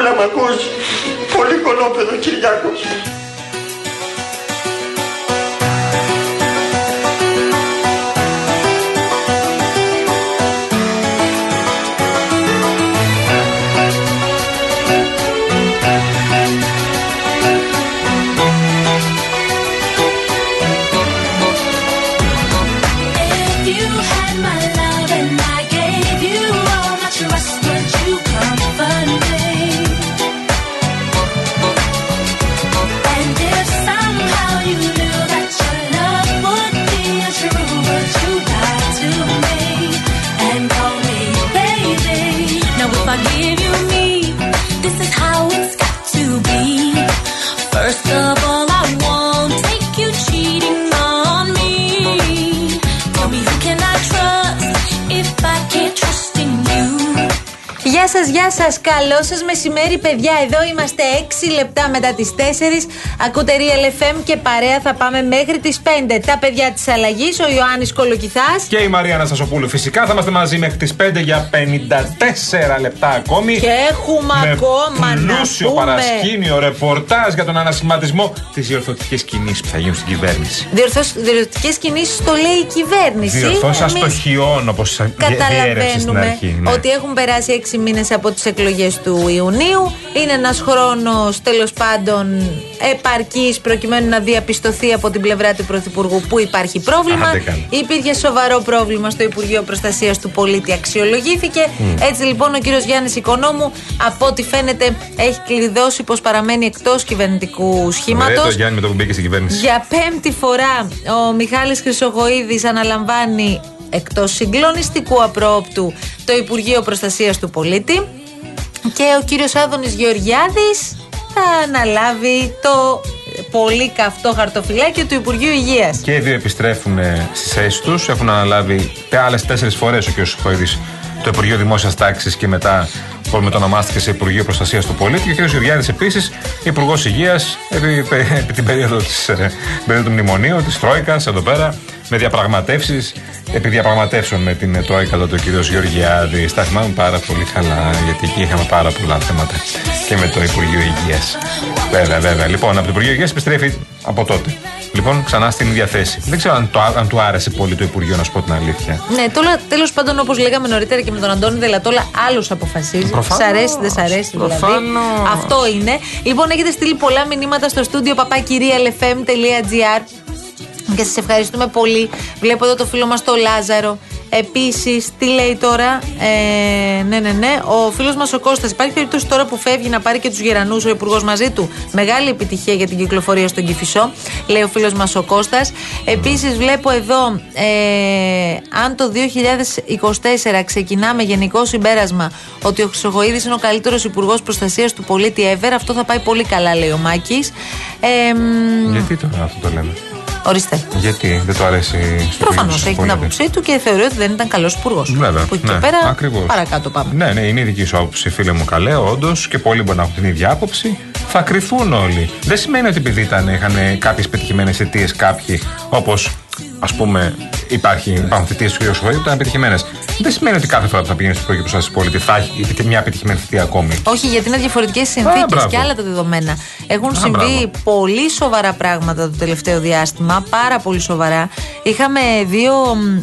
Κούλα μ' ακούς. Πολύ κολόπεδο Κυριάκος. Give you Γεια σας, γεια σα. Καλό σα μεσημέρι, παιδιά. Εδώ είμαστε 6 λεπτά μετά τις 4. Ακούτε Real FM και παρέα θα πάμε μέχρι τις 5. Τα παιδιά της αλλαγής, ο Ιωάννης Κολοκυθάς. Και η Μαρία Αναστασοπούλου. Φυσικά θα είμαστε μαζί μέχρι τις 5 για 54 λεπτά ακόμη. Και έχουμε με ακόμα να πλούσιο πούμε. παρασκήνιο ρεπορτάζ για τον ανασχηματισμό της διορθωτικής κινήσης που θα γίνουν στην κυβέρνηση. Διορθωτικές κινήσεις το λέει η κυβέρνηση. Διορθώσει Εμείς αστοχιών, όπως διέρευσε στην Καταλαβαίνουμε αρχή. ναι. ότι έχουν περάσει 6 μήνες από τις εκλογές του Ιουνίου. Είναι ένας χρόνος τέλος πάντων επαρκής προκειμένου να διαπιστωθεί από την πλευρά του Πρωθυπουργού που υπάρχει πρόβλημα. Άντε καλά. Υπήρχε σοβαρό πρόβλημα στο Υπουργείο Προστασίας του Πολίτη, αξιολογήθηκε. Έτσι λοιπόν ο κύριος Γιάννης Οικονόμου, από ό,τι φαίνεται, έχει κλειδώσει πως παραμένει εκτός κυβερνητικού Ρε, σχήματο. το Γιάννη με το που μπήκε στην κυβέρνηση. Για πέμπτη φορά ο Μιχάλης Χρυσογοίδης αναλαμβάνει εκτός συγκλονιστικού απρόπτου το Υπουργείο Προστασίας του Πολίτη και ο κύριος Άδωνης Γεωργιάδης θα αναλάβει το πολύ καυτό χαρτοφυλάκιο του Υπουργείου Υγείας. Και οι δύο επιστρέφουν στις θέσεις τους. Έχουν αναλάβει άλλες τέσσερις φορές ο κ. Σουχοίδη το Υπουργείο Δημόσιας Τάξης και μετά που μετονομάστηκε σε Υπουργείο Προστασίας του Πολίτη. Και ο κ. Γεωργιάδης επίσης Υπουργός Υγείας επί, επί την περίοδο, της, ε, περίοδο του Μνημονίου, της Τρόικας εδώ πέρα, με διαπραγματεύσεις. Επί διαπραγματεύσεων με την Τρόικα τότε ο κ. Γεωργιάδη. Τα θυμάμαι πάρα πολύ καλά, γιατί εκεί είχαμε πάρα πολλά θέματα και με το Υπουργείο Υγείας. Βέβαια, βέβαια. Λοιπόν, από το Υπουργείο Υγείας επιστρέφει από τότε. Λοιπόν, ξανά στην ίδια θέση. Δεν ξέρω αν, το, αν του άρεσε πολύ το Υπουργείο, να σου πω την αλήθεια. Ναι, τώρα τέλος πάντων, όπως λέγαμε νωρίτερα και με τον Αντώνη Δελατόλα, άλλο αποφασίζει. Προφανώς. Σ' αρέσει, δεν σ' αρέσει δηλαδή. Προφανώς. Αυτό είναι. Λοιπόν, έχετε στείλει πολλά μηνύματα στο στούντιο papakirialfm.gr και σας ευχαριστούμε πολύ. Βλέπω εδώ το φίλο μας το Λάζαρο. Επίσης, τι λέει τώρα; Ε, ναι, ναι, ναι. Ο φίλος μας ο Κώστας Υπάρχει περίπτωση τώρα που φεύγει να πάρει και τους γερανούς ο Υπουργός μαζί του. Μεγάλη επιτυχία για την κυκλοφορία στον Κυφισό, λέει ο φίλος μας ο Κώστας Επίσης, βλέπω εδώ. Ε, αν το 2024 ξεκινάμε γενικό συμπέρασμα ότι ο Χρυσογοίδης είναι ο καλύτερος Υπουργός Προστασίας του πολίτη ever, αυτό θα πάει πολύ καλά, λέει ο Μάκης. Ε, μ, Γιατί τώρα αυτό το λέμε. Ορίστε. Γιατί δεν το αρέσει στο Προφανώς Υπουργείο έχει την Πολίτη; άποψή του και θεωρεί ότι δεν ήταν καλός υπουργός. Βέβαια. Από εκεί ναι, και πέρα, ακριβώς. παρακάτω πάμε. Ναι, ναι, είναι η δική σου άποψη, φίλε μου. Καλέ, όντως και πολλοί μπορεί να έχουν την ίδια άποψη. Θα κρυθούν όλοι. Δεν σημαίνει ότι επειδή ήταν, είχαν κάποιες πετυχημένες αιτίες κάποιοι, όπως ας πούμε υπάρχει, υπάρχουν θητείε του κ. Σοβαρή που ήταν πετυχημένε. Δεν σημαίνει ότι κάθε φορά που θα πηγαίνεις στο Υπουργείο Προστασία του Πολίτη θα έχει μια πετυχημένη θητεία ακόμη. Όχι, γιατί είναι διαφορετικές συνθήκες μπράβο. και άλλα τα δεδομένα. Έχουν Α, συμβεί μπράβο. πολύ σοβαρά πράγματα το τελευταίο διάστημα. Πάρα πολύ σοβαρά. Είχαμε δύο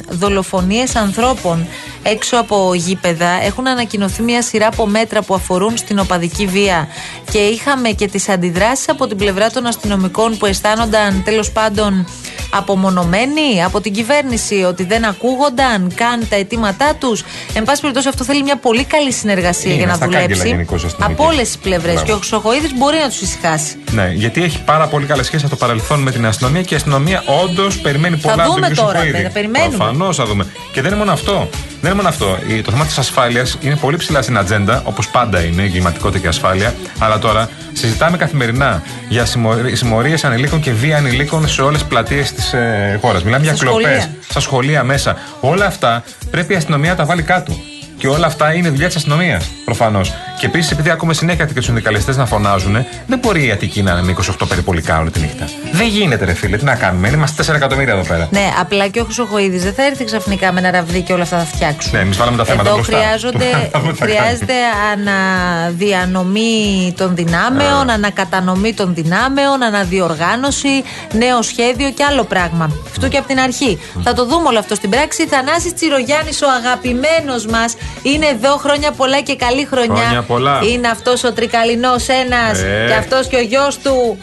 δολοφονίες ανθρώπων έξω από γήπεδα. Έχουν ανακοινωθεί μια σειρά από μέτρα που αφορούν στην οπαδική βία. Και είχαμε και τις αντιδράσεις από την πλευρά των αστυνομικών που αισθάνονταν τέλος πάντων απομονωμένοι από την κυβέρνηση, ότι δεν ακούγονταν καν τα αιτήματά τους. Εν πάση περιπτώσει, αυτό θέλει μια πολύ καλή συνεργασία Είναι για να στα κάγκελα δουλέψει. γενικώς η αστυνομική. Από όλες τις πλευρές. Μπράβο. Και ο Χρυσοχοίδης μπορεί να τους ησυχάσει. Ναι, γιατί έχει πάρα πολύ καλές σχέσεις από το παρελθόν με την αστυνομία και η αστυνομία όντως περιμένει Θα πολλά από τον δούμε κ. τώρα, Σοχοίδη. βέβαια, περιμένουμε. Προφανώς θα δούμε. Και δεν είναι μόνο αυτό. Δεν είναι μόνο αυτό. Η- Το θέμα της ασφάλειας είναι πολύ ψηλά στην ατζέντα, όπως πάντα είναι, η εγκληματικότητα και η ασφάλεια. Αλλά τώρα συζητάμε καθημερινά για συμμορίες ανηλίκων και βία ανηλίκων σε όλες τις πλατείες της ε, χώρας. Μιλάμε για Στα σχολεία. κλοπέ, στα σχολεία μέσα. Όλα αυτά πρέπει η αστυνομία να τα βάλει κάτω. Και όλα αυτά είναι δουλειά της αστυνομίας, προφανώς. Και επίσης, επειδή ακούμε συνέχεια και τους συνδικαλιστές να φωνάζουν, δεν μπορεί η Αττική να είναι με 28 περιπολικά όλη τη νύχτα. Δεν γίνεται, ρε φίλε, τι να κάνουμε. Είμαστε 4 εκατομμύρια εδώ πέρα. Ναι, απλά και ο Χρυσοχοίδη δεν θα έρθει ξαφνικά με ένα ραβδί και όλα αυτά θα φτιάξουν. Ναι, εμείς βάλαμε τα θέματα Εδώ μπροστά. χρειάζονται, Θα δούμε τι θα χρειάζεται αναδιανομή των δυνάμεων, ανακατανομή των δυνάμεων, αναδιοργάνωση, νέο σχέδιο και άλλο πράγμα. Αυτό και από την αρχή. Θα το δούμε όλο αυτό στην πράξη. Θανάσης Τσιρογιάννης, ο αγαπημένος μας, είναι εδώ χρόνια πολλά και καλή χρονιά. Χρόνια πολλά. Είναι αυτός ο τρικαλινός ένας Ε. και αυτός και ο γιος του.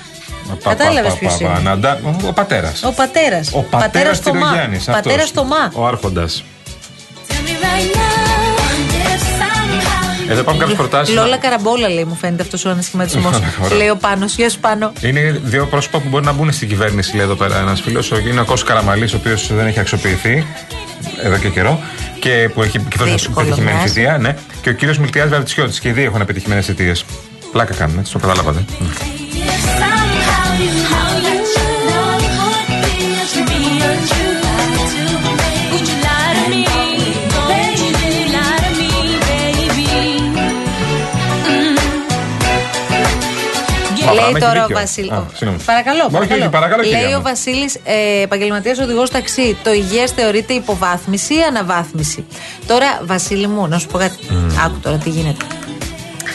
Πα, Κατάλαβες πα, ποιος πα, πα, είναι; να ντα- Ο, ο πατέρας. Ο πατέρας. Ο πατέρας στο Μα. Τσιρογιάννη. Πατέρας στο Μα. Ο Άρχοντας. Tell me right now if somehow you Εδώ υπάρχουν κάποιες προτάσεις. Λόλα Καραμπόλα λέει μου φαίνεται αυτός ο ανασχηματισμός. Ωραία. λέει ο Πάνος. Γεια σου Πάνο. Είναι δύο πρόσωπα που μπορεί να μπουν στην κυβέρνηση, λέει εδώ πέρα ένας φίλος. Είναι ο Κώστα Καραμαλής, ο οποίος δεν έχει αξιοποιηθεί εδώ και καιρό και που έχει και αυτό Δύσκολο πετυχημένη μοιάζει. θητεία. Ναι. Και ο κύριος Μιλτιάδη Βαρτισιώτη. Και οι δύο έχουν πετυχημένες θητείες. Πλάκα κάνουν, έτσι το καταλάβατε. Λέει έχει τώρα ο δίκιο. Βασίλη. Α, συγγνώμη. Παρακαλώ, Όχι, παρακαλώ. όχι, παρακαλώ, κυρία Λέει μου. ο Βασίλης, ε, επαγγελματίας οδηγός ταξί. Το υγιές θεωρείται υποβάθμιση ή αναβάθμιση. Τώρα, Βασίλη μου, να σου πω κάτι. Άκου τώρα τι γίνεται.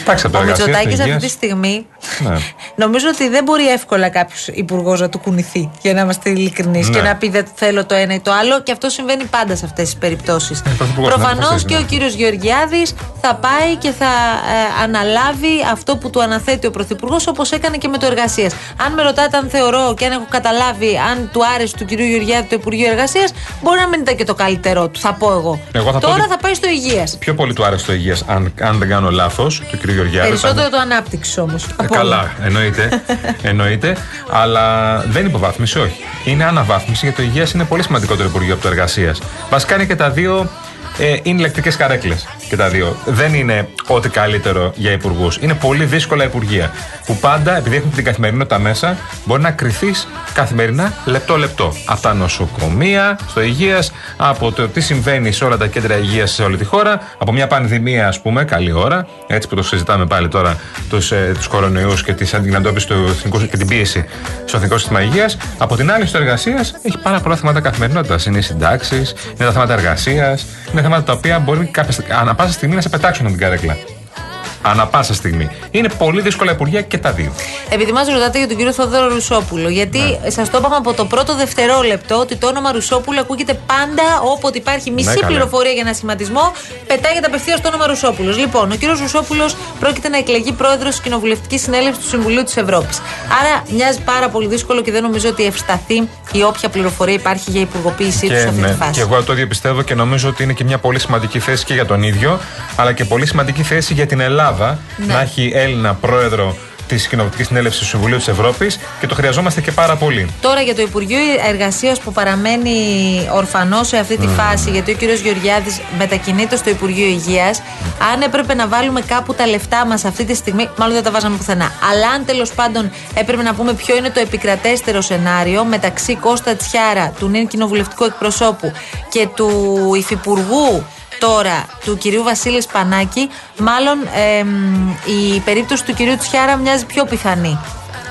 Εντάξει, από το Ο εργασίας, Μητσοτάκης το αυτή υγείας. τη στιγμή Ναι. νομίζω ότι δεν μπορεί εύκολα κάποιος υπουργός να του κουνηθεί. Για να είμαστε ειλικρινείς Ναι. και να πει δεν θέλω το ένα ή το άλλο. Και αυτό συμβαίνει πάντα σε αυτές τις περιπτώσεις. Ε, πρωθυπουργός, Προφανώς ναι, και ο ναι. κύριος Γεωργιάδης θα πάει και θα ε, αναλάβει αυτό που του αναθέτει ο Πρωθυπουργός, όπως έκανε και με το εργασίας. Αν με ρωτάτε αν θεωρώ και αν έχω καταλάβει αν του άρεσε του κυρίου Γεωργιάδη το Υπουργείο Εργασίας, μπορεί να μην ήταν και το καλύτερό του, θα πω εγώ. Εγώ θα πω Τώρα ότι- θα πάει στο υγείας. Πιο πολύ του άρεσε το υγείας, αν, αν δεν κάνω λάθος, του κ. Γεωργιάδη. Περισσότερο το ανάπτυξης όμως. Ε, Καλά, εννοείται. εννοείται. Αλλά δεν υποβάθμιση, όχι. Είναι αναβάθμιση γιατί το υγείας είναι πολύ σημαντικότερο Υπουργείο από το εργασίας. Βασικά είναι και τα δύο. Ε, είναι ηλεκτρικές καρέκλες και τα δύο. Δεν είναι ό,τι καλύτερο για υπουργούς. Είναι πολύ δύσκολα υπουργεία. Που πάντα, επειδή έχουν την καθημερινότητα μέσα, μπορεί να κρυθείς καθημερινά λεπτό-λεπτό. Από τα νοσοκομεία, στο υγείας, από το τι συμβαίνει σε όλα τα κέντρα υγείας σε όλη τη χώρα, από μια πανδημία, ας πούμε, καλή ώρα, έτσι που το συζητάμε πάλι τώρα, τους ε, τους κορονοϊούς και τη αντιμετώπιση του εθνικού και την πίεση στο εθνικό σύστημα υγείας. Από την άλλη, στο εργασίας έχει πάρα πολλά θέματα καθημερινότητας. Είναι οι συντάξεις, είναι τα θέματα εργασίας, είναι θέματα τα οποία μπορεί κάποια, στε- ανά πάσα στιγμή να σε πετάξουν από την καρέκλα. Ανά πάσα στιγμή. Είναι πολύ δύσκολα υπουργεία και τα δύο. Επειδή μας ρωτάτε για τον κύριο Θόδωρο Ρουσόπουλο, γιατί Ναι. σας το είπαμε από το πρώτο δευτερόλεπτο ότι το όνομα Ρουσόπουλο ακούγεται πάντα όποτε υπάρχει μισή Ναι, καλέ. πληροφορία για ένα σχηματισμό, πετάγεται απευθεία το όνομα Ρουσόπουλος. Λοιπόν, ο κύριος Ρουσόπουλος πρόκειται να εκλεγεί πρόεδρος της Κοινοβουλευτικής Συνέλευσης του Συμβουλίου της Ευρώπης. Άρα μοιάζει πάρα πολύ δύσκολο και δεν νομίζω ότι ευσταθεί η όποια πληροφορία υπάρχει για υπουργοποίησή τους σε αυτή τη ναι, φάση. και εγώ το ίδιο πιστεύω και νομίζω ότι είναι και μια πολύ σημαντική θέση και για τον ίδιο, αλλά και πολύ σημαντική θέση για την Ελλάδα Ναι. να έχει Έλληνα πρόεδρο της Κοινοβουλευτικής Συνέλευσης του Συμβουλίου της Ευρώπης και το χρειαζόμαστε και πάρα πολύ. Τώρα για το Υπουργείο Εργασίας που παραμένει ορφανός σε αυτή τη φάση, γιατί ο κύριος Γεωργιάδης μετακινείται στο Υπουργείο Υγείας, αν έπρεπε να βάλουμε κάπου τα λεφτά μας αυτή τη στιγμή, μάλλον δεν τα βάζαμε πουθενά. Αλλά αν τέλος πάντων έπρεπε να πούμε ποιο είναι το επικρατέστερο σενάριο μεταξύ Κώστα Τσιάρα, του νυν κοινοβουλευτικού εκπροσώπου και του Υφυπουργού τώρα του κυρίου Βασίλης Σπανάκη, μάλλον εμ, η περίπτωση του κυρίου Τσιάρα μοιάζει πιο πιθανή.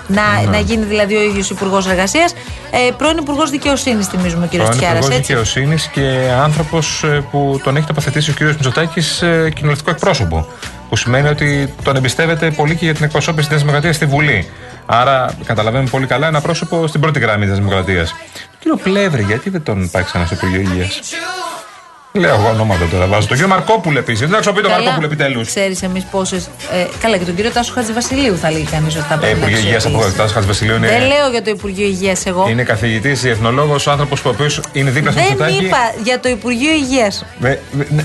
Να, Ναι. να γίνει δηλαδή ο ίδιος Υπουργός Εργασίας. Ε, πρώην Υπουργός Δικαιοσύνης, θυμίζουμε, ο κύριο Πρώην Τσιάρας. Υπουργός Έτσι. Δικαιοσύνης και άνθρωπος που τον έχει τοποθετήσει ο κ. Μητσοτάκης ε, κοινοβουλευτικό εκπρόσωπο. Που σημαίνει ότι τον εμπιστεύεται πολύ και για την εκπροσώπηση της Δημοκρατίας στη Βουλή. Άρα καταλαβαίνουμε πολύ καλά ένα πρόσωπο στην πρώτη γραμμή της Δημοκρατίας. Κύριο Πλεύρη, γιατί δεν τον πάει ξανά στο Υπουργείο Υγείας; Λέω εγώ ονόματα τώρα. Βάζω τον κύριο Μαρκόπουλο επίσης. Δεν αξιοποιεί τον Μαρκόπουλο επιτέλους. Ξέρεις εμείς πόσες. Ε, καλά, και τον κύριο Τάσο Χατζηβασιλείου θα λέει κανείς ότι θα Ε, πρέπει να Υπουργείο Υγεία από αξιοποιήσει. Τάσο Χατζηβασιλείου είναι. Δεν λέω για το Υπουργείο Υγείας εγώ. Είναι καθηγητής, διεθνολόγο, άνθρωπος που ο οποίος είναι δίπλα στο Δεν Μητσοτάκη. είπα για το Υπουργείο Υγείας. Ε,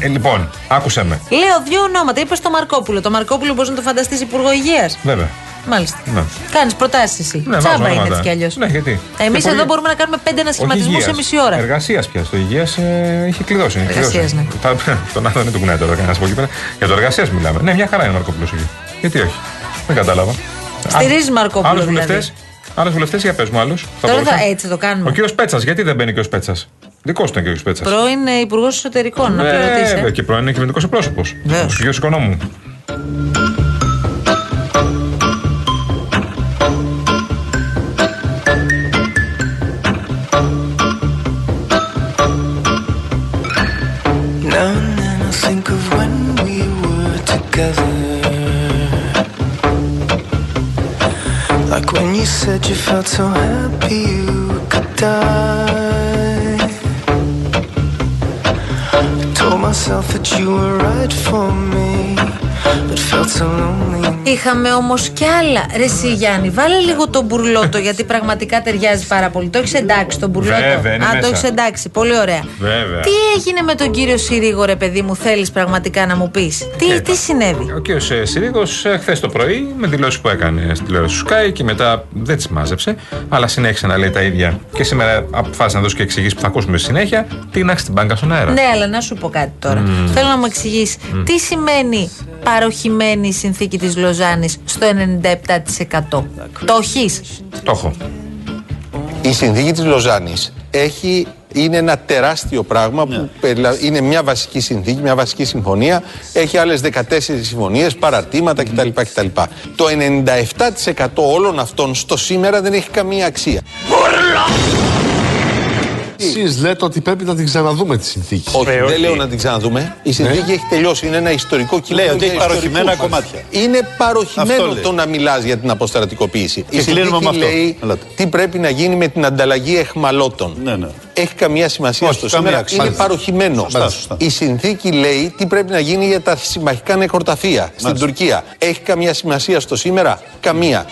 ε, λοιπόν, άκουσε με. Λέω δύο ονόματα. Είπες το Μαρκόπουλο. Το Μαρκόπουλο μπορείς να το φανταστείς Υπουργό Υγείας. Βέβαια. Μάλιστα. Ναι. Κάνεις προτάσεις εσύ. Ναι, βάζω Τσάμπα είναι ονόματα. έτσι κι αλλιώς. Ναι, γιατί; Εμείς Και εδώ πολύ- μπορούμε να κάνουμε πέντε ανασχηματισμού σε μισή ώρα. Εργασίας πια. Στο υγείας ε, έχει κλειδώσει. έχει Εργασίας, κλειδώσει. ναι. Τα- Τον άλλο δεν του κουνάει τώρα κανένας από εκεί πέρα. Για το εργασίας μιλάμε. Ναι, μια χαρά είναι ο Μαρκόπουλος εκεί. Γιατί όχι; Δεν κατάλαβα. Στηρίζεις Μαρκόπουλο, Άλλους δηλαδή. βουλευτές; Άλλους βουλευτές, για πες μου άλλους. Τώρα θα, έτσι το κάνουμε. Ο κύριος Πέτσας, γιατί δεν μπαίνει ο κύριος Πέτσας; Δικός του ήταν και ο κύριος Πέτσας. Πρώην Υπουργός Εσωτερικών, να πληρωτήσει. Βέβαια, και πρώην είναι κυβερνητικός εκπρόσωπος. Βεβαίως. Ο κύριος Οικονόμου. You said you felt so happy you could die. I Told myself that you were right for me, Είχαμε όμως κι άλλα. Ρε εσύ Γιάννη, βάλε λίγο τον μπουρλότο γιατί πραγματικά ταιριάζει πάρα πολύ. Το έχεις εντάξει τον μπουρλότο; Βέβαια, είναι Α, το μέσα. έχεις εντάξει. Πολύ ωραία. Βέβαια. Τι έγινε με τον κύριο Συρίγο, ρε παιδί μου, θέλεις πραγματικά να μου πεις; Τι, Ε, τι συνέβη; Ο κ. Συρίγος χθες το πρωί με δηλώσεις που έκανε στην τηλεόραση του Sky και μετά δεν τις μάζεψε, αλλά συνέχισε να λέει τα ίδια. Και σήμερα αποφάσισε να δώσει και εξηγήσεις που θα ακούσουμε στη συνέχεια. Τίναξε την μπάνκα στον αέρα. Ναι, αλλά να σου πω κάτι τώρα. Θέλω να μου εξηγήσεις τι σημαίνει παροχημένη η συνθήκη της Λοζάνης στο 97%. Το έχεις; Το έχω. Η συνθήκη της Λοζάνης έχει, είναι ένα τεράστιο πράγμα που περιλα- είναι μια βασική συνθήκη, μια βασική συμφωνία. Έχει άλλες 14 συμφωνίες, παραρτήματα κτλ. κτλ. Το 97% όλων αυτών στο σήμερα δεν έχει καμία αξία. Εσείς λέτε ότι πρέπει να την ξαναδούμε τη συνθήκη. Όχι, Ε, δεν όχι. λέω να την ξαναδούμε. Η συνθήκη έχει τελειώσει. Είναι ένα ιστορικό κείμενο. Λέει ότι για έχει παροχημένα ιστορικούς. κομμάτια. Είναι παροχημένο Αυτό λέει. το να μιλάς για την αποστρατικοποίηση. Και η συνθήκη κλείνουμε με αυτό. λέει Ελάτε. τι πρέπει να γίνει με την ανταλλαγή εχμαλώτων. Ναι, ναι. Έχει καμία σημασία Όχι, στο καμία σήμερα. αξία. Είναι παροχημένο. Σωστά, σωστά. Η συνθήκη λέει τι πρέπει να γίνει για τα συμμαχικά νεκροταφεία στην Μάλιστα. Τουρκία. Έχει καμία σημασία στο σήμερα; Καμία.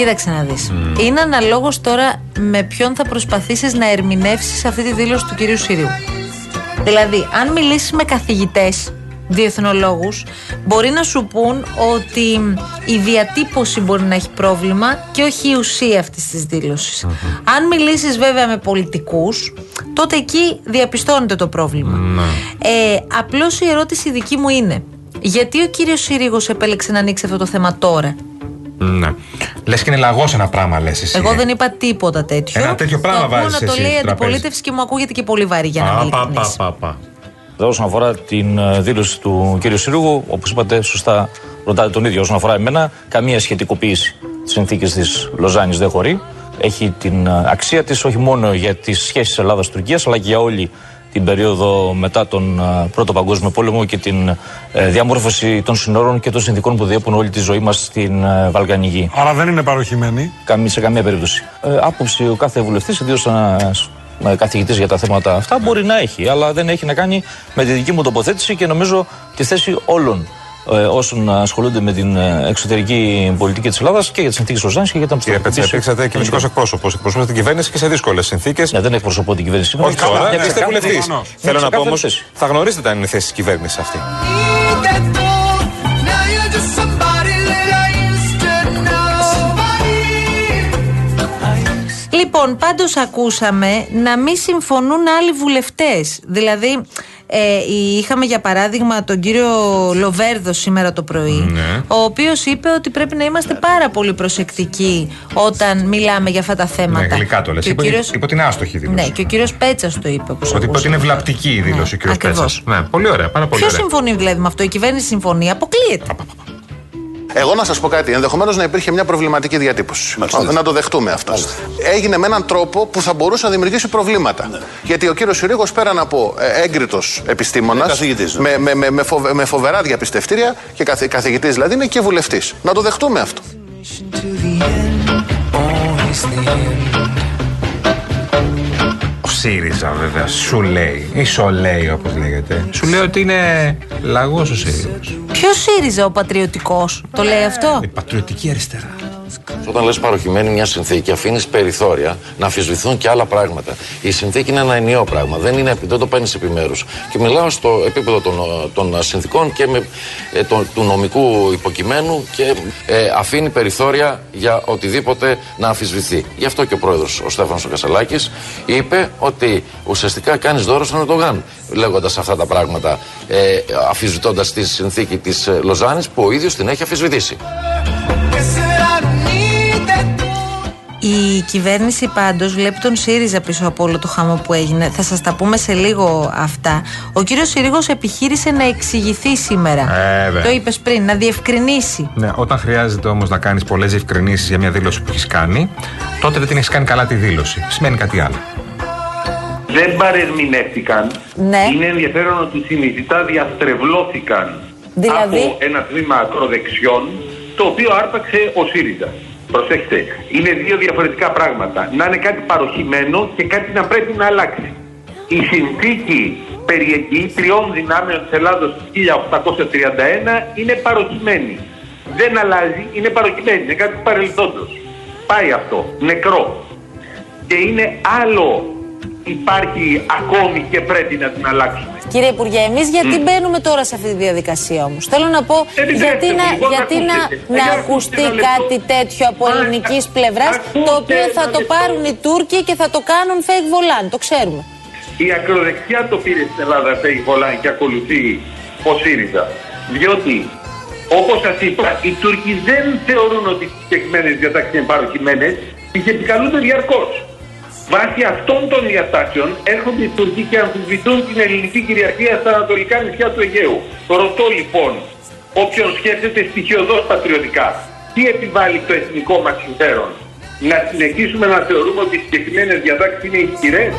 Κοίταξε να δεις. Είναι αναλόγως τώρα με ποιον θα προσπαθήσεις να ερμηνεύσεις αυτή τη δήλωση του κυρίου Συρίου. Δηλαδή, αν μιλήσεις με καθηγητές, διεθνολόγους, μπορεί να σου πούν ότι η διατύπωση μπορεί να έχει πρόβλημα και όχι η ουσία αυτής της δηλωσης Αν μιλήσεις βέβαια με πολιτικούς, τότε εκεί διαπιστώνεται το πρόβλημα. Ε, απλώς η ερώτηση δική μου είναι, γιατί ο κύριος Συρίγος επέλεξε να ανοίξει αυτό το θέμα τώρα; Ναι. Λες και είναι λαγός ένα πράγμα, λες εσύ. Εγώ δεν είπα τίποτα τέτοιο. Ένα τέτοιο πράγμα το ακούω βάζεις να το εσύ λέει η στο τραπέζι. αντιπολίτευση και μου ακούγεται και πολύ βαρύ για να Πα, είμαι πα, ειλικρινής. πα, πα, πα. Όσον αφορά την ε, δήλωση του κ. Συρούγου, όπως είπατε, σωστά ρωτάτε τον ίδιο. Όσον αφορά εμένα, καμία σχετικοποίηση της συνθήκης της Λοζάνης δεν χωρεί. Έχει την ε, αξία της όχι μόνο για τις σχέσεις Ελλάδα-Τουρκία, αλλά και για όλη την περίοδο μετά τον ε, Πρώτο Παγκόσμιο Πόλεμο και την ε, διαμόρφωση των συνόρων και των συνθήκων που διέπουν όλη τη ζωή μας στην ε, Βαλκανική. Άρα δεν είναι παροχημένη. Καμ- σε καμία περίπτωση. Ε, άποψη ο κάθε βουλευτής, ιδίως ένας καθηγητής για τα θέματα αυτά, μπορεί να έχει, αλλά δεν έχει να κάνει με τη δική μου τοποθέτηση και νομίζω τη θέση όλων ε, όσων ασχολούνται με την ε, εξωτερική πολιτική της Ελλάδας και για τις συνθήκες Ροζάνη και για τα Κύριε Πέτσα, υπήρξατε κυβερνητικό εκπρόσωπος. Εκπροσωπήσατε την κυβέρνηση και σε δύσκολες συνθήκες. Ναι, δεν εκπροσωπώ την κυβέρνηση. Όχι τώρα, Μια είστε ξεκάθαρη βουλευτής. θέση. Μια Θέλω να πω ξεκάθαρη όμως, θέση. θα γνωρίζετε αν είναι η θέση της κυβέρνησης αυτή. Λοιπόν, πάντως ακούσαμε να μην συμφωνούν άλλοι βουλευτές. Δηλαδή, ε, είχαμε για παράδειγμα τον κύριο Λοβέρδο σήμερα το πρωί, Ναι. ο οποίος είπε ότι πρέπει να είμαστε πάρα πολύ προσεκτικοί όταν μιλάμε για αυτά τα Ναι, θέματα. γλυκά το λες. Και ο Είπε, κύριος- είπε ότι είναι άστοχη η δήλωση. Ναι, και ο κύριος Πέτσας το είπε. όπως Ότι είπε ότι είναι ακούσαμε. βλαπτική η δήλωση Ναι, ο κ. Πέτσας. ακριβώς. Ναι, πολύ ωραία, πάρα πολύ Ποιος ωραία. συμφωνεί δηλαδή με αυτό, η κυβέρνηση συμφωνεί, αποκλείεται. Εγώ να σας πω κάτι. Ενδεχομένως να υπήρχε μια προβληματική διατύπωση. Να το δεχτούμε αυτό. Έγινε με έναν τρόπο που θα μπορούσε να δημιουργήσει προβλήματα. Ναι. Γιατί ο κύριος Συρίγος, πέραν από έγκριτος επιστήμονας, Είναι καθηγητής, ναι. με, με, με, με, φοβε- με φοβερά διαπιστευτήρια και καθη, καθηγητής δηλαδή, είναι και βουλευτής. Να το δεχτούμε αυτό. ΣΥΡΙΖΑ βέβαια σου λέει, ή σο λέει όπως λέγεται, σου λέει ότι είναι λαγός ο ΣΥΡΙΖΑ. Ποιος ΣΥΡΙΖΑ, ο πατριωτικός, το λέει αυτό; Η πατριωτική αριστερά. Όταν λες παροχημένη μια συνθήκη, αφήνεις περιθώρια να αμφισβηθούν και άλλα πράγματα. Η συνθήκη είναι ένα ενιαίο πράγμα. Δεν, είναι, δεν το παίρνεις επιμέρους. Και μιλάω στο επίπεδο των, των συνθήκων και με, ε, το- του νομικού υποκειμένου και ε, αφήνει περιθώρια για οτιδήποτε να αμφισβηθεί. Γι' αυτό και ο πρόεδρος, ο Στέφανος ο Κασαλάκης, είπε ότι ουσιαστικά κάνεις δώρο στον Ερντογάν. Λέγοντας αυτά τα πράγματα, ε, αμφισβητώντα τη συνθήκη της Λοζάνης που ο ίδιος την έχει αμφισβητήσει. Η κυβέρνηση πάντως βλέπει τον ΣΥΡΙΖΑ πίσω από όλο το χαμό που έγινε. Θα σας τα πούμε σε λίγο αυτά. Ο κύριος Συρίγος επιχείρησε να εξηγηθεί σήμερα. Ε, βέβαια. το είπες πριν, να διευκρινίσει. Ναι, όταν χρειάζεται όμως να κάνεις πολλές διευκρινήσεις για μια δήλωση που έχεις κάνει, τότε δεν την έχεις κάνει καλά τη δήλωση. Σημαίνει κάτι άλλο. δεν παρερμηνεύτηκαν. Ναι. Είναι ενδιαφέρον ότι συνειδητά διαστρεβλώθηκαν Δηλαδή; από ένα τμήμα ακροδεξιών, το οποίο άρπαξε ο ΣΥΡΙΖΑ. Προσέξτε, είναι δύο διαφορετικά πράγματα. Να είναι κάτι παροχημένο και κάτι να πρέπει να αλλάξει. Η συνθήκη περί εκεί τριών δυνάμεων της Ελλάδος του 1831 είναι παροχημένη. Δεν αλλάζει, είναι παροχημένη, είναι κάτι του παρελθόντος. Πάει αυτό, νεκρό. Και είναι άλλο υπάρχει ακόμη και πρέπει να την αλλάξουμε. Κύριε Υπουργέ, εμείς γιατί μπαίνουμε τώρα σε αυτή τη διαδικασία όμως; Θέλω να πω, Επιτρέψτε γιατί, μου, να, λοιπόν, να γιατί να, ακούσετε. να Για ακουστεί ακούστε ένα λεπτό. κάτι τέτοιο από Α, ελληνικής α, πλευράς, το ακούστε οποίο θα ένα το λεπτό. πάρουν οι Τούρκοι και θα το κάνουν fake volant. Το ξέρουμε. Η ακροδεξιά το πήρε στην Ελλάδα fake volant και ακολουθεί ο ΣΥΡΙΖΑ. Διότι, όπως σας είπα, οι Τούρκοι δεν θεωρούν ότι οι συγκεκριμένες διατάξεις είναι παροχημένες, τις επικαλούνται διαρκώς. Βάσει αυτών των διατάξεων έρχονται οι Τούρκοι και αμφισβητούν την ελληνική κυριαρχία στα ανατολικά νησιά του Αιγαίου. Ρωτώ λοιπόν, όποιον σκέφτεται στοιχειοδός πατριωτικά, τι επιβάλλει το εθνικό μας συμφέρον; Να συνεχίσουμε να θεωρούμε ότι οι συγκεκριμένες διατάξεις είναι ισχυρές;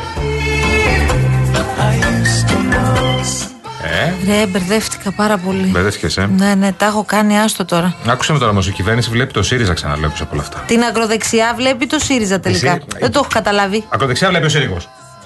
Ρε, μπερδεύτηκα πάρα πολύ. μπερδεύτηκες, ε; Ναι, ναι, τα έχω κάνει άστο τώρα. Άκουσε με τώρα όμω, η κυβέρνηση βλέπει το ΣΥΡΙΖΑ ξαναλέω πίσω από όλα αυτά. Την ακροδεξιά βλέπει το ΣΥΡΙΖΑ τελικά. Εσύ- Δεν το έχω καταλάβει. Ακροδεξιά βλέπει ο ΣΥΡΙΖΑ.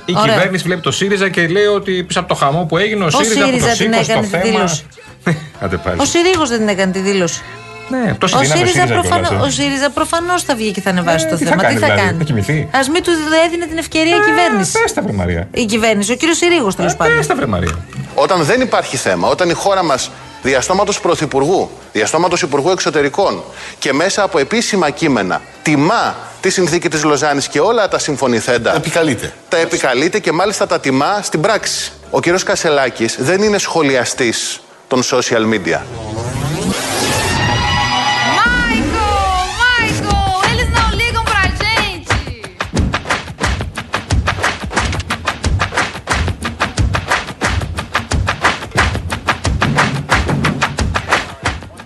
Η Ωραία. κυβέρνηση βλέπει το ΣΥΡΙΖΑ και λέει ότι πίσω από το χαμό που έγινε ο, Ο ΣΥΡΙΖΑ, που ΣΥΡΙΖΑ το την σήκωσε το έκανε τη θέμα. δήλωση. Άντε πάλι. Ο Συρίγο δεν την έκανε τη δήλωση. Ναι, τόση Ο δύναμη ο ΣΥΡΙΖΑ, ΣΥΡΙΖΑ προφανώ, κιόλας, ε. ο ΣΥΡΙΖΑ προφανώς θα βγει και θα ανεβάσει Ε, το τι θα θέμα. κάνει τι θα δηλαδή, κάνει; θα κοιμηθεί; Α μην του έδινε την ευκαιρία η κυβέρνηση. Πες τα βρε Μαρία. Η κυβέρνηση, ο κύριος Συρίγος τέλος πάντων. Πες τα βρε Μαρία. Όταν δεν υπάρχει θέμα, όταν η χώρα μας διαστόματος Πρωθυπουργού, διαστόματος Υπουργού Εξωτερικών και μέσα από επίσημα κείμενα τιμά τη συνθήκη της Λοζάνης και όλα τα συμφωνηθέντα. Επικαλείται. Τα επικαλείται και μάλιστα τα τιμά στην πράξη. Ο κύριος Κασελάκης δεν είναι σχολιαστής των social media.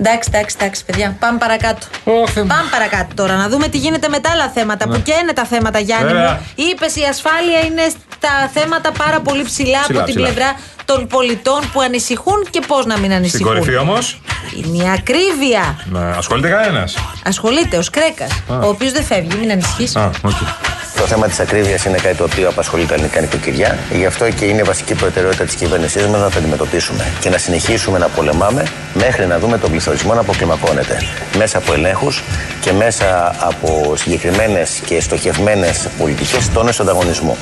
Εντάξει, εντάξει, εντάξει, παιδιά. Πάμε παρακάτω. Ω, Θεέ μου. Πάμε παρακάτω τώρα, να δούμε τι γίνεται με τα άλλα θέματα. Που και είναι τα θέματα, Γιάννη Βέβαια. μου. Είπες η ασφάλεια είναι στα θέματα πάρα πολύ ψηλά, Ψηλά, από την ψηλά. πλευρά των πολιτών που ανησυχούν και πώς να μην Στην ανησυχούν. κορυφή όμως. Είναι η ακρίβεια. Ασχολείται κανένας. Ασχολείται ο Σκρέκας, ο οποίος δεν φεύγει, μην ανησυχείς. Α, οκ. Το θέμα της ακρίβειας είναι κάτι το οποίο απασχολεί τα ελληνικά νοικοκυριά. Γι' αυτό και είναι βασική προτεραιότητα της κυβέρνησής μας να το αντιμετωπίσουμε και να συνεχίσουμε να πολεμάμε μέχρι να δούμε τον πληθωρισμό να αποκλιμακώνεται. Μέσα από ελέγχους και μέσα από συγκεκριμένες και στοχευμένες πολιτικές τόνε ανταγωνισμού.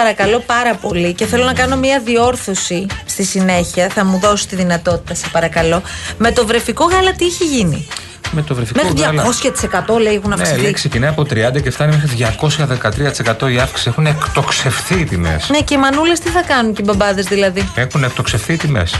Παρακαλώ πάρα πολύ και θέλω να κάνω μια διόρθωση στη συνέχεια. Θα μου δώσει τη δυνατότητα, σε παρακαλώ. Με το βρεφικό γάλα τι έχει γίνει; Με το βρεφικό Μέχρι γάλα. 200% λέει έχουν Ναι, αυξηθεί. λέει ξεκινάει από 30 και φτάνει μέχρι 213% η αύξηση. Έχουν εκτοξευθεί οι τιμές. Ναι, και οι μανούλες τι θα κάνουν και οι μπαμπάδες δηλαδή; Έχουν εκτοξευθεί οι τιμές.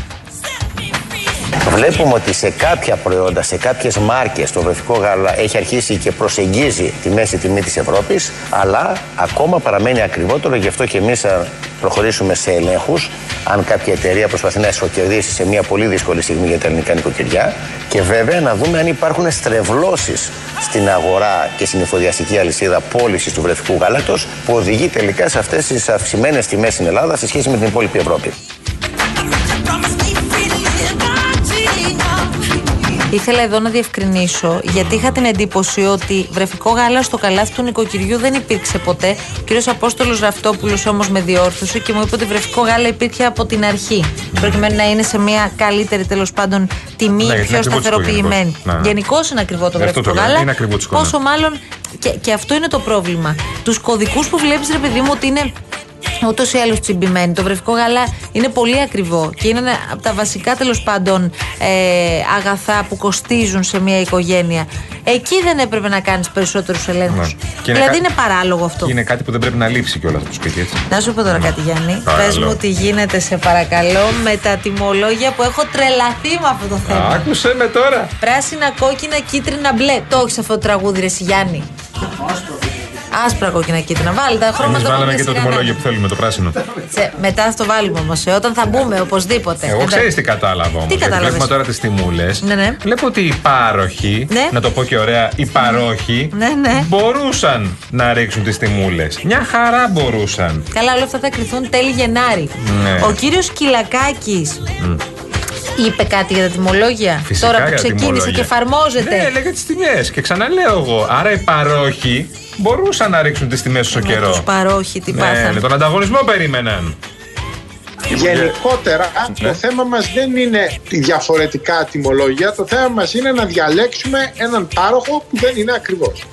Βλέπουμε ότι σε κάποια προϊόντα, σε κάποιες μάρκες το βρεφικό γάλα έχει αρχίσει και προσεγγίζει τη μέση τιμή της Ευρώπης αλλά ακόμα παραμένει ακριβότερο γι' αυτό και εμείς θα προχωρήσουμε σε ελέγχους αν κάποια εταιρεία προσπαθεί να εσωκερδίσει σε μια πολύ δύσκολη στιγμή για τα ελληνικά νοικοκυριά και βέβαια να δούμε αν υπάρχουν στρεβλώσεις στην αγορά και στην εφοδιαστική αλυσίδα πώλησης του βρεφικού γάλατος που οδηγεί τελικά σε αυτές τις αυξημένες τιμές στην Ελλάδα σε σχέση με την υπόλοιπη Ευρώπη. Ήθελα εδώ να διευκρινίσω, γιατί είχα την εντύπωση ότι βρεφικό γάλα στο καλάθι του νοικοκυριού δεν υπήρξε ποτέ. Ο κύριος Απόστολος Ραφτόπουλο όμως με διόρθωσε και μου είπε ότι βρεφικό γάλα υπήρχε από την αρχή. Προκειμένου να είναι σε μια καλύτερη τέλος πάντων τιμή, Ναι, γιατί πιο είναι ακριβό της σταθεροποιημένη. γενικώς. Ναι, ναι. Γενικώ είναι ακριβό το Γι' αυτό βρεφικό το λέω, γάλα. είναι ακριβό της εικόνας. Πόσο μάλλον. Και, και αυτό είναι το πρόβλημα. Τους κωδικούς που βλέπεις, ρε παιδί μου, ότι είναι ούτως ή άλλως τσιμπημένοι. Το βρεφικό γάλα είναι πολύ ακριβό και είναι ένα από τα βασικά τέλος πάντων ε, αγαθά που κοστίζουν σε μια οικογένεια. Εκεί δεν έπρεπε να κάνεις περισσότερους ελέγχους. Ναι. Και είναι Δηλαδή κα- είναι παράλογο αυτό. Και είναι κάτι που δεν πρέπει να λείψει κιόλας από το σπίτι, έτσι. Να σου πω τώρα κάτι, Γιάννη. Παρακαλώ. Πες μου τι γίνεται, σε παρακαλώ, με τα τιμολόγια που έχω τρελαθεί με αυτό το θέμα. Άκουσε με τώρα. Πράσινα, κόκκινα, κίτρινα, μπλε. Το έχεις αυτό το τραγούδι, ρε εσύ, Γιάννη. Άσπρα κόκκινα κίτρινα. Βάλει τα Εμείς χρώματα βάλαμε που και το σιγά να- τιμολόγιο που θέλουμε, το πράσινο. Σε- μετά θα το βάλουμε όμως. Όταν θα μπούμε, οπωσδήποτε. Εγώ Εντάξει. ξέρεις τι κατάλαβα όμως. κατάλαβες; Βλέπουμε τώρα τις τιμούλες. Ναι, ναι. Βλέπω ότι οι πάροχοι, Ναι. να το πω και ωραία, οι παρόχοι Ναι, ναι. μπορούσαν να ρίξουν τις τιμούλες. Μια χαρά μπορούσαν. Καλά, όλα αυτά θα κρυθούν τέλη Γενάρη. Ναι. Ο κύριος Κυλακάκης είπε κάτι για τα τιμολόγια; Φυσικά τώρα που για ξεκίνησε τιμολόγια. και εφαρμόζεται. Ναι, έλεγα τις τιμές. Και ξαναλέω εγώ. Άρα οι παρόχοι μπορούσαν να ρίξουν τις τιμές στο καιρό. Τους παρόχοι, τι Ναι, πάθανε. ναι, τον ανταγωνισμό περίμεναν. Γενικότερα Ναι. το θέμα μας δεν είναι τη διαφορετικά τιμολόγια, το θέμα μας είναι να διαλέξουμε έναν πάροχο που δεν είναι ακριβώς.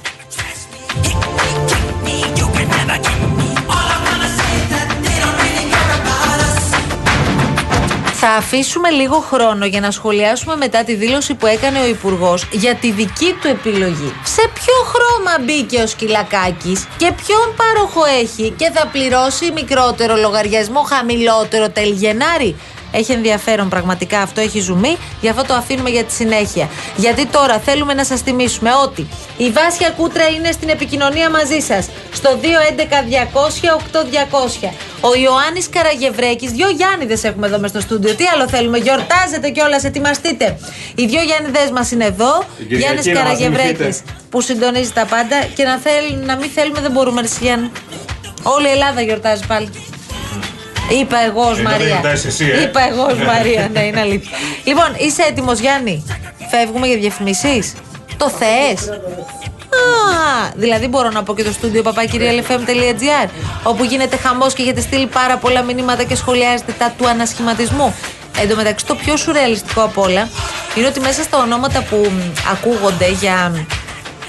Θα αφήσουμε λίγο χρόνο για να σχολιάσουμε μετά τη δήλωση που έκανε ο Υπουργός για τη δική του επιλογή. Σε ποιο χρώμα μπήκε ο Σκυλακάκης και ποιον πάροχο έχει και θα πληρώσει μικρότερο λογαριασμό, χαμηλότερο τέλη Γενάρη; Έχει ενδιαφέρον πραγματικά αυτό, έχει ζουμί, γι' αυτό το αφήνουμε για τη συνέχεια. Γιατί τώρα θέλουμε να σας θυμίσουμε ότι η Βάσια Κούτρα είναι στην επικοινωνία μαζί σας στο 211-200-8200. Ο Ιωάννης Καραγευρέκης, δυο Γιάννηδες έχουμε εδώ μες στο στούντιο. Τι άλλο θέλουμε, γιορτάζετε κιόλας, ετοιμαστείτε. Οι δυο Γιάννηδες μας είναι εδώ. Κυριακή Γιάννης να μας Καραγευρέκης θυμηθείτε. που συντονίζει τα πάντα και να, θέλ, να μην θέλουμε δεν μπορούμε, ρε Γιάννη. Όλη η Ελλάδα γιορτάζει πάλι. Είπα εγώς ως Ε, να Μαρία. γιορτάζεις εσύ, ε. Είπα εγώς ως Μαρία, ναι, είναι αλήθεια. Λοιπόν, είσαι έτοιμος, Γιάννη; Φεύγουμε για διαφημίσεις; Το θες; Α, δηλαδή μπορώ να πω και το στούντιο papakirialfm.gr όπου γίνεται χαμός και έχετε στείλει πάρα πολλά μηνύματα και σχολιάζετε τα του ανασχηματισμού. Εν τω μεταξύ το πιο σουρεαλιστικό απ' όλα είναι ότι μέσα στα ονόματα που μ, ακούγονται για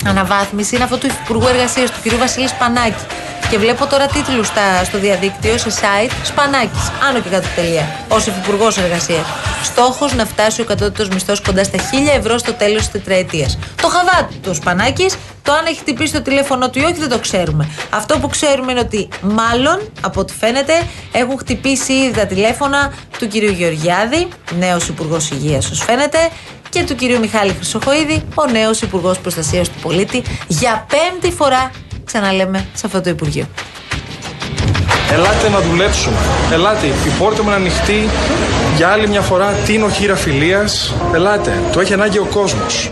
αναβάθμιση είναι αυτό του Υπουργού Εργασίας του κ. Βασίλη Σπανάκη. Και βλέπω τώρα τίτλους στο διαδίκτυο, σε site, Σπανάκης, άνω και κάτω τελεία, ως Υφυπουργός Εργασίας. Στόχος να φτάσει ο κατώτατο μισθός κοντά στα 1000 ευρώ στο τέλος της τετραετίας. Το χαβάτι του Σπανάκης, το αν έχει χτυπήσει το τηλέφωνο του ή όχι δεν το ξέρουμε. Αυτό που ξέρουμε είναι ότι μάλλον, από ό,τι φαίνεται, έχουν χτυπήσει ήδη τα τηλέφωνα του κυρίου Γεωργιάδη, νέος Υπουργός Υγείας, ως φαίνεται, και του κυρίου Μιχάλη Χρυσοχοίδη, ο νέος Υπουργός Προστασίας του Πολίτη, για πέμπτη φορά, ξαναλέμε, σε αυτό το Υπουργείο. Ελάτε να δουλέψουμε. Ελάτε, η πόρτα μου είναι ανοιχτή για άλλη μια φορά. Τίνω χείρα φιλίας. Ελάτε, το έχει ανάγκη ο κόσμος.